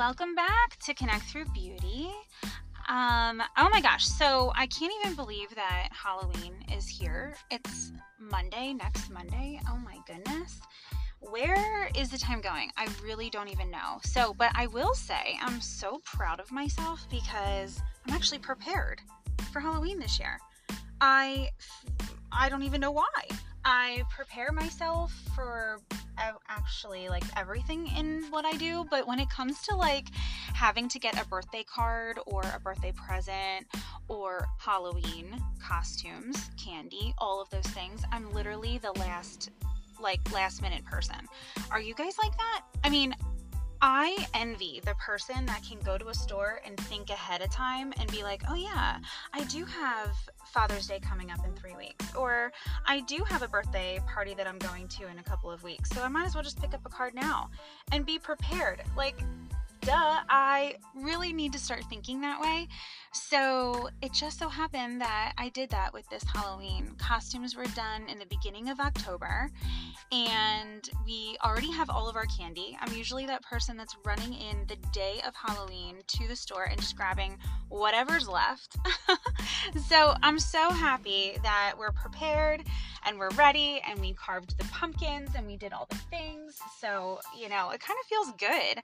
welcome back to Connect Through Beauty. Um, oh my gosh, so I can't even believe that Halloween is here. It's Monday, next Monday. Oh my goodness. Where is the time going? I really don't even know. So, but I will say I'm so proud of myself because I'm actually prepared for Halloween this year. I I don't even know why. I prepare myself for actually like everything in what I do, but when it comes to like having to get a birthday card or a birthday present or Halloween costumes, candy, all of those things, I'm literally the last like last minute person. Are you guys like that? I mean, I envy the person that can go to a store and think ahead of time and be like, oh, yeah, I do have Father's Day coming up in three weeks, or I do have a birthday party that I'm going to in a couple of weeks, so I might as well just pick up a card now and be prepared. Like, duh, I really need to start thinking that way. So it just so happened that I did that with this Halloween. Costumes were done in the beginning of October, and we already have all of our candy. I'm usually that person that's running in the day of Halloween to the store and just grabbing whatever's left. so I'm so happy that we're prepared and we're ready and we carved the pumpkins and we did all the things. So, you know, it kind of feels good.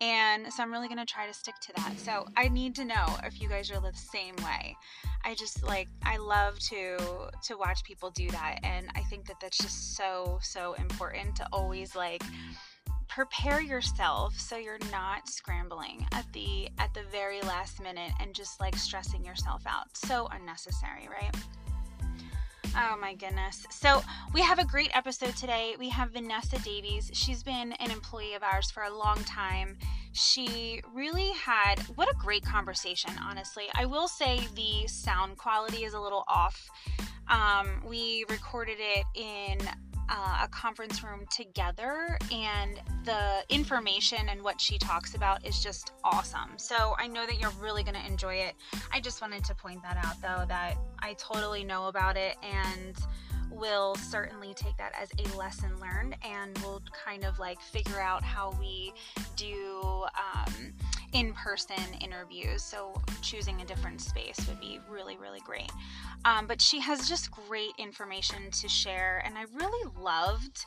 And so I'm really going to try to stick to that. So I need to know if you guys are the same way. I just like I love to to watch people do that and I think that that's just so so important to always like prepare yourself so you're not scrambling at the at the very last minute and just like stressing yourself out. So unnecessary, right? Oh my goodness. So, we have a great episode today. We have Vanessa Davis. She's been an employee of ours for a long time. She really had what a great conversation, honestly. I will say the sound quality is a little off. Um, we recorded it in uh, a conference room together, and the information and what she talks about is just awesome. So I know that you're really going to enjoy it. I just wanted to point that out, though, that I totally know about it and will certainly take that as a lesson learned and we'll kind of like figure out how we do um, in person interviews. So, choosing a different space would be really, really great. Um, but she has just great information to share, and I really loved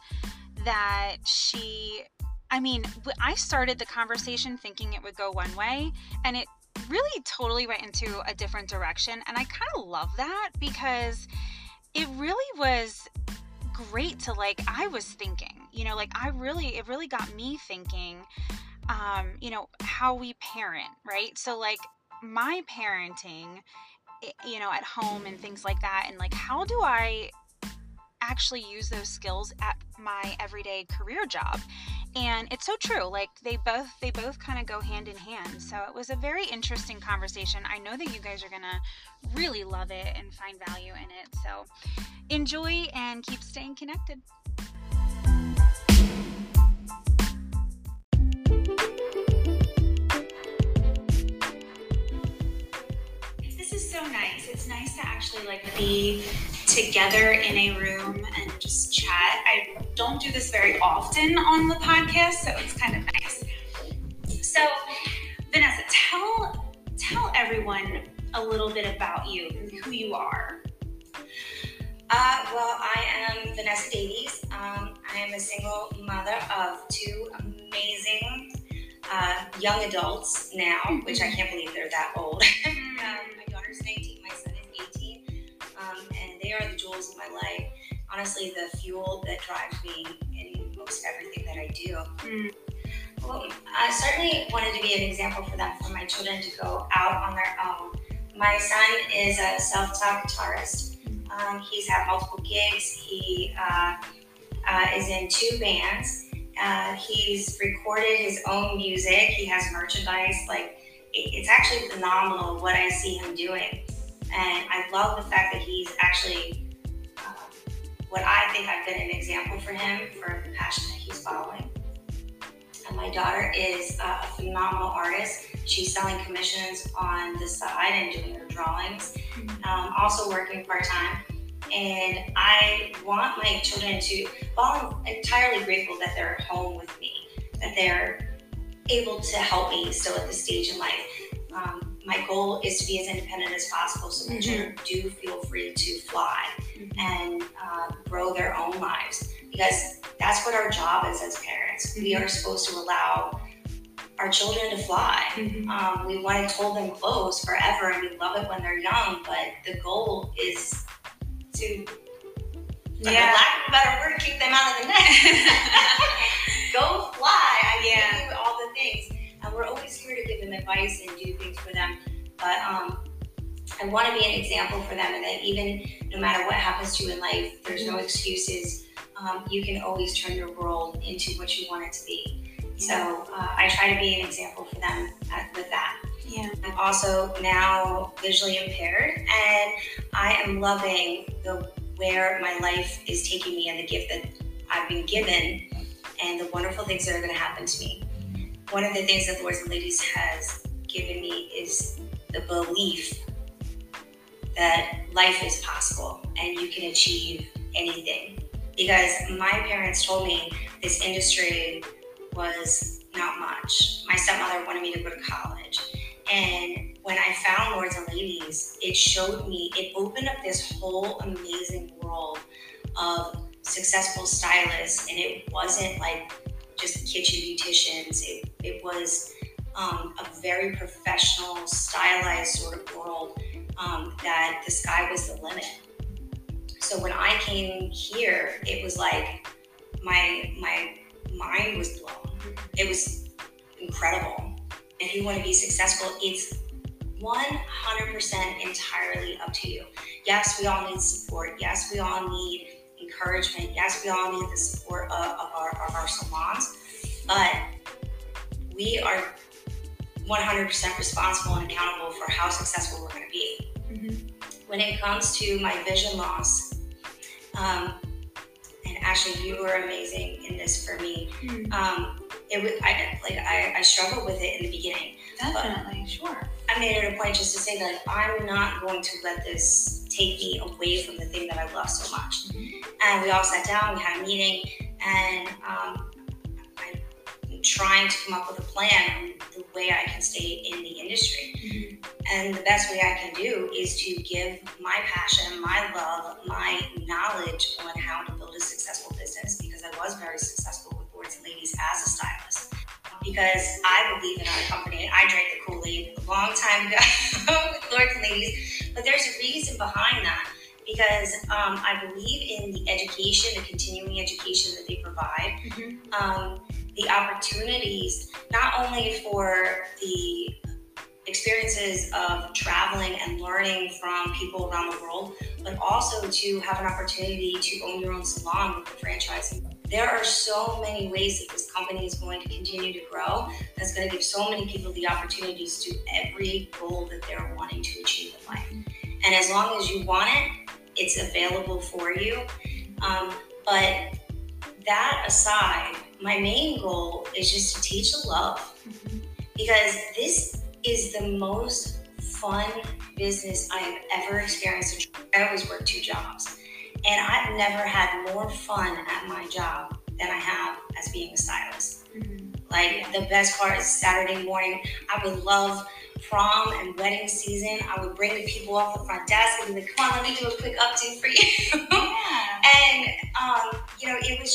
that she. I mean, I started the conversation thinking it would go one way, and it really totally went into a different direction. And I kind of love that because it really was great to like, I was thinking, you know, like I really, it really got me thinking um, you know, how we parent, right? So, like, my parenting, you know, at home and things like that, and like, how do I actually use those skills at my everyday career job? And it's so true like they both they both kind of go hand in hand. So it was a very interesting conversation. I know that you guys are gonna really love it and find value in it. So enjoy and keep staying connected nice to actually like be together in a room and just chat. I don't do this very often on the podcast, so it's kind of nice. So, Vanessa, tell tell everyone a little bit about you and who you are. Uh, well, I am Vanessa Davis. Um, I am a single mother of two amazing uh, young adults now, which I can't believe they're that old. um, my daughter's 19 they are the jewels of my life. Honestly, the fuel that drives me in most everything that I do. Mm. Well, I certainly wanted to be an example for them, for my children to go out on their own. My son is a self-taught guitarist. Um, he's had multiple gigs. He uh, uh, is in two bands. Uh, he's recorded his own music. He has merchandise. Like it, it's actually phenomenal what I see him doing. And I love the fact that he's actually what I think I've been an example for him for the passion that he's following. And my daughter is a phenomenal artist. She's selling commissions on the side and doing her drawings, mm-hmm. um, also working part time. And I want my children to, well, I'm entirely grateful that they're at home with me, that they're able to help me still at this stage in life. Um, my goal is to be as independent as possible so my mm-hmm. children do feel free to fly. And uh, grow their own lives because that's what our job is as parents. Mm-hmm. We are supposed to allow our children to fly. Mm-hmm. Um, we want to hold them close forever and we love it when they're young, but the goal is to, yeah. lack of a better word, keep them out of the nest. Go fly. I yeah. you all the things. And we're always here to give them advice and do things for them. But um, I want to be an example for them and that even no matter what happens to you in life, there's no excuses. Um, you can always turn your world into what you want it to be. So uh, I try to be an example for them at, with that. Yeah. I'm also now visually impaired, and I am loving the where my life is taking me and the gift that I've been given, and the wonderful things that are going to happen to me. One of the things that Lords and Ladies has given me is the belief that life is possible and you can achieve anything. Because my parents told me this industry was not much. My stepmother wanted me to go to college. And when I found Lords and Ladies, it showed me, it opened up this whole amazing world of successful stylists. And it wasn't like just kitchen beauticians, it, it was um, a very professional, stylized sort of world um, that the sky was the limit. So when I came here, it was like my my mind was blown it was incredible. If you want to be successful, it's 100% entirely up to you. Yes, we all need support. Yes, we all need encouragement. Yes, we all need the support of, of our, of our salons. But we are 100% responsible and accountable for how successful we're going to be. Mm-hmm. When it comes to my vision loss, um, and Ashley, you were amazing in this for me. Mm-hmm. Um, it was I like I, I struggled with it in the beginning. Definitely, sure. I made it a point just to say that I'm not going to let this take me away from the thing that I love so much. Mm-hmm. And we all sat down, we had a meeting, and um, trying to come up with a plan on the way I can stay in the industry. Mm-hmm. And the best way I can do is to give my passion, my love, my knowledge on how to build a successful business because I was very successful with Lords and Ladies as a stylist because I believe in our company. I drank the Kool Aid a long time ago with Lords and Ladies, but there's a reason behind that because um, I believe in the education, the continuing education that they provide, mm-hmm. um, the opportunities not only for the experiences of traveling and learning from people around the world, but also to have an opportunity to own your own salon with the franchising there are so many ways that this company is going to continue to grow. That's going to give so many people the opportunities to every goal that they're wanting to achieve in life. And as long as you want it it's available for you. Um, but that aside my main goal is just to teach the love mm-hmm. because this is the most fun business i have ever experienced i always work two jobs and I've never had more fun at my job than I have as being a stylist. Mm-hmm. Like the best part is Saturday morning. I would love prom and wedding season. I would bring the people off the front desk and be like, come on, let me do a quick update for you.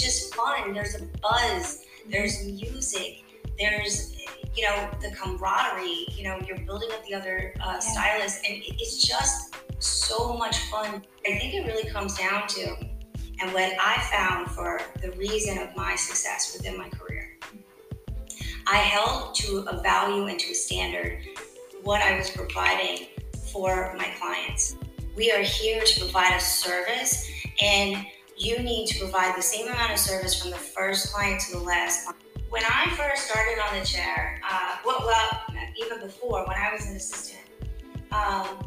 Yeah. and, you know, it was just fun. There's a buzz, there's music, there's, you know, the camaraderie, you know, you're building up the other uh, yeah. stylists, and it's just so much fun. I think it really comes down to, and what I found for the reason of my success within my career, I held to a value and to a standard what I was providing for my clients. We are here to provide a service, and you need to provide the same amount of service from the first client to the last. When I first started on the chair, uh, well, well, even before, when I was an assistant, um,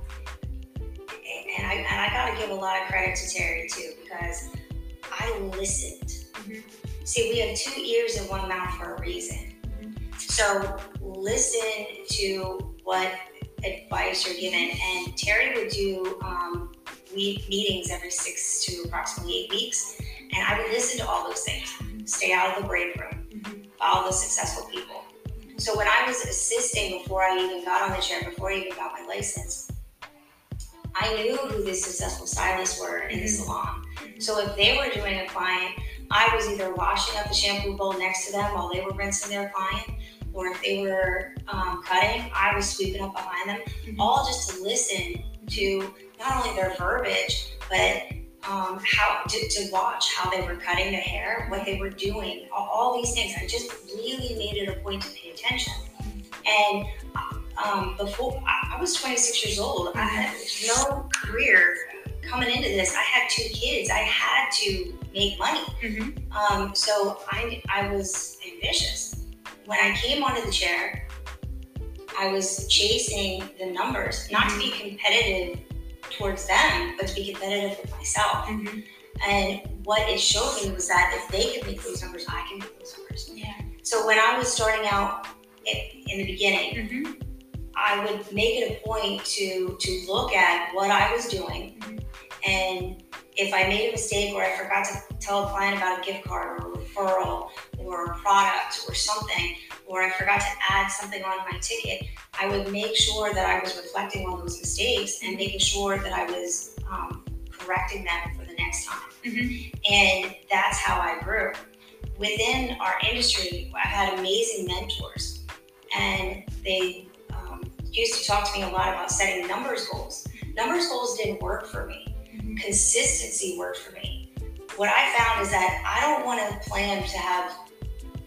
and I, and I got to give a lot of credit to Terry too because I listened. Mm-hmm. See, we have two ears and one mouth for a reason. Mm-hmm. So listen to what advice you're given. And Terry would do um, meetings every six to approximately eight weeks, and I would listen to all those things. Mm-hmm. Stay out of the break room. Mm-hmm. Follow the successful people. So when I was assisting before I even got on the chair, before I even got my license, I knew who the successful stylists were in the salon. So if they were doing a client, I was either washing up the shampoo bowl next to them while they were rinsing their client, or if they were um, cutting, I was sweeping up behind them, mm-hmm. all just to listen to not only their verbiage, but um, how to, to, watch how they were cutting their hair, what they were doing, all, all, these things. I just really made it a point to pay attention. And um, before I, I was 26 years old, I had no career coming into this. I had two kids. I had to make money. Mm-hmm. Um, so I, I was ambitious. When I came onto the chair, I was chasing the numbers, not to be competitive towards them, but to be competitive with myself. Mm-hmm. And what it showed me was that if they could make those numbers, I can make those numbers. Yeah. So when I was starting out in the beginning, mm-hmm. I would make it a point to to look at what I was doing, mm-hmm. and if I made a mistake or I forgot to tell a client about a gift card or a referral or a product or something, or I forgot to add something on my ticket, I would make sure that I was reflecting on those mistakes and making sure that I was um, correcting them for the next time. Mm-hmm. And that's how I grew. Within our industry, I've had amazing mentors, and they um, used to talk to me a lot about setting numbers goals. Numbers goals didn't work for me. Mm-hmm. Consistency worked for me. What I found is that I don't want to plan to have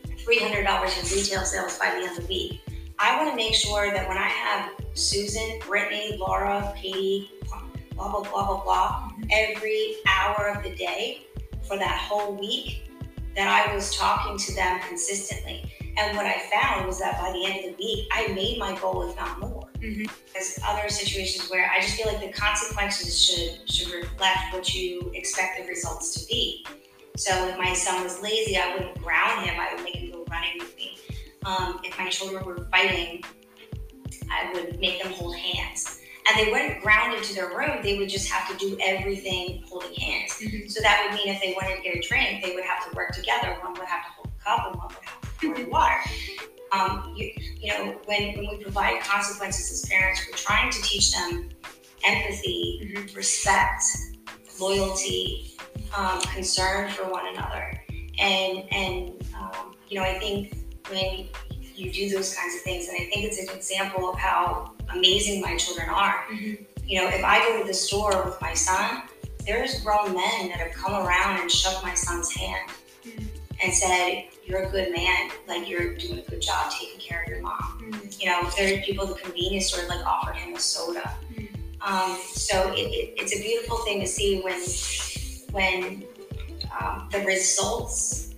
$300 in retail sales by the end of the week. I want to make sure that when I have Susan, Brittany, Laura, Katie, blah, blah, blah, blah, blah, every hour of the day for that whole week, that I was talking to them consistently. And what I found was that by the end of the week, I made my goal, if not more. Mm-hmm. There's other situations where I just feel like the consequences should should reflect what you expect the results to be. So if my son was lazy, I wouldn't ground him. I would make him go running with me. Um, if my children were fighting, I would make them hold hands. And they wouldn't ground into their room. They would just have to do everything holding hands. Mm-hmm. So that would mean if they wanted to get a drink, they would have to work together. One would have to hold the cup and one would have to pour the water. Um, you, you know, when, when we provide consequences as parents, we're trying to teach them empathy, mm-hmm. respect, loyalty, um, concern for one another. And, and um, you know, I think when you do those kinds of things, and I think it's an example of how amazing my children are. Mm-hmm. You know, if I go to the store with my son, there's grown men that have come around and shook my son's hand mm-hmm. And said, You're a good man. Like, you're doing a good job taking care of your mom. Mm-hmm. You know, there are people at the convenience store like offered him a soda. Mm-hmm. Um, so it, it, it's a beautiful thing to see when when um, the results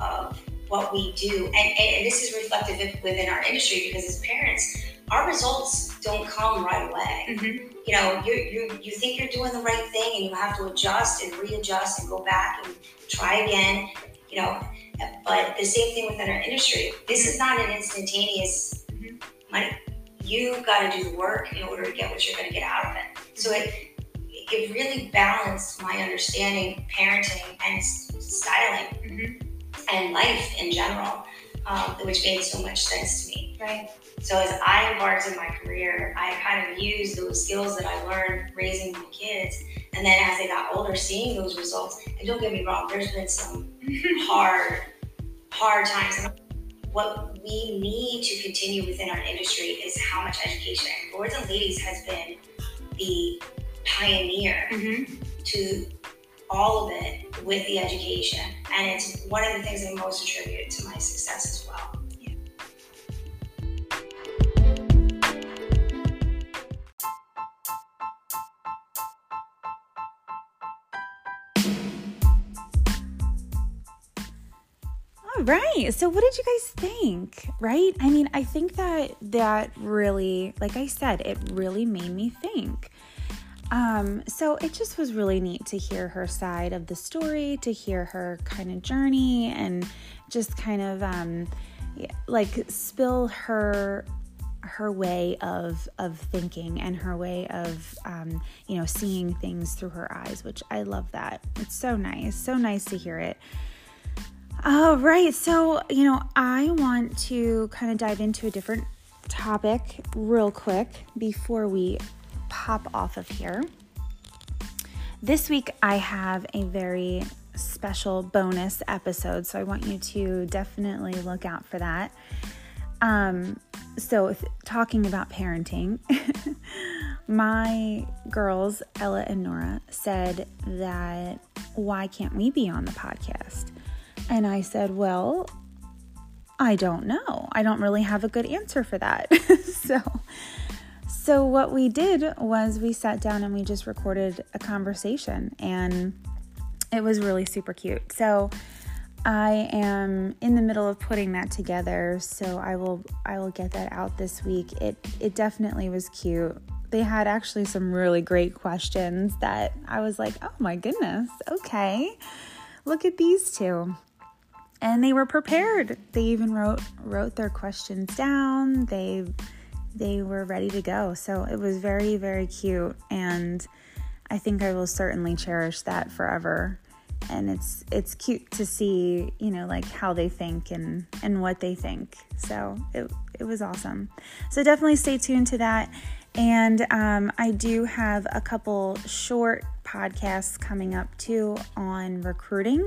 of what we do, and, and this is reflective within our industry because as parents, our results don't come right away. Mm-hmm. You know, you, you, you think you're doing the right thing and you have to adjust and readjust and go back and try again, you know. But the same thing within our industry. This is not an instantaneous mm-hmm. money. You've got to do the work in order to get what you're going to get out of it. So it it really balanced my understanding parenting and styling mm-hmm. and life in general, um, which made so much sense to me. Right. So as I embarked in my career, I kind of used those skills that I learned raising my kids, and then as they got older, seeing those results. And don't get me wrong, there's been some hard, hard times. What we need to continue within our industry is how much education. Lords and Ladies has been the pioneer mm-hmm. to all of it with the education. And it's one of the things I most attribute to my success Right. So what did you guys think? Right? I mean, I think that that really, like I said, it really made me think. Um, so it just was really neat to hear her side of the story, to hear her kind of journey, and just kind of um, like spill her her way of of thinking and her way of um, you know seeing things through her eyes, which I love that. It's so nice, so nice to hear it. All right. So, you know, I want to kind of dive into a different topic real quick before we pop off of here. This week, I have a very special bonus episode, so I want you to definitely look out for that. Um, so, talking about parenting, my girls, Ella and Nora, said that why can't we be on the podcast? And I said, well, I don't know. I don't really have a good answer for that. so, so what we did was we sat down and we just recorded a conversation and it was really super cute. So, I am in the middle of putting that together, so I will I will get that out this week. It it definitely was cute. They had actually some really great questions that I was like, "Oh my goodness. Okay. Look at these two." And they were prepared. They even wrote wrote their questions down. They they were ready to go. So it was very very cute and I think I will certainly cherish that forever and it's it's cute to see you know like how they think and and what they think so it, it was awesome so definitely stay tuned to that and um, i do have a couple short podcasts coming up too on recruiting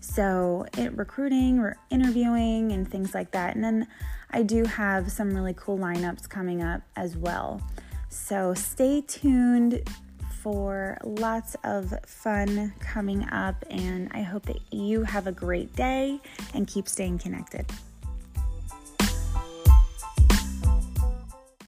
so it recruiting or interviewing and things like that and then i do have some really cool lineups coming up as well so stay tuned for lots of fun coming up, and I hope that you have a great day and keep staying connected.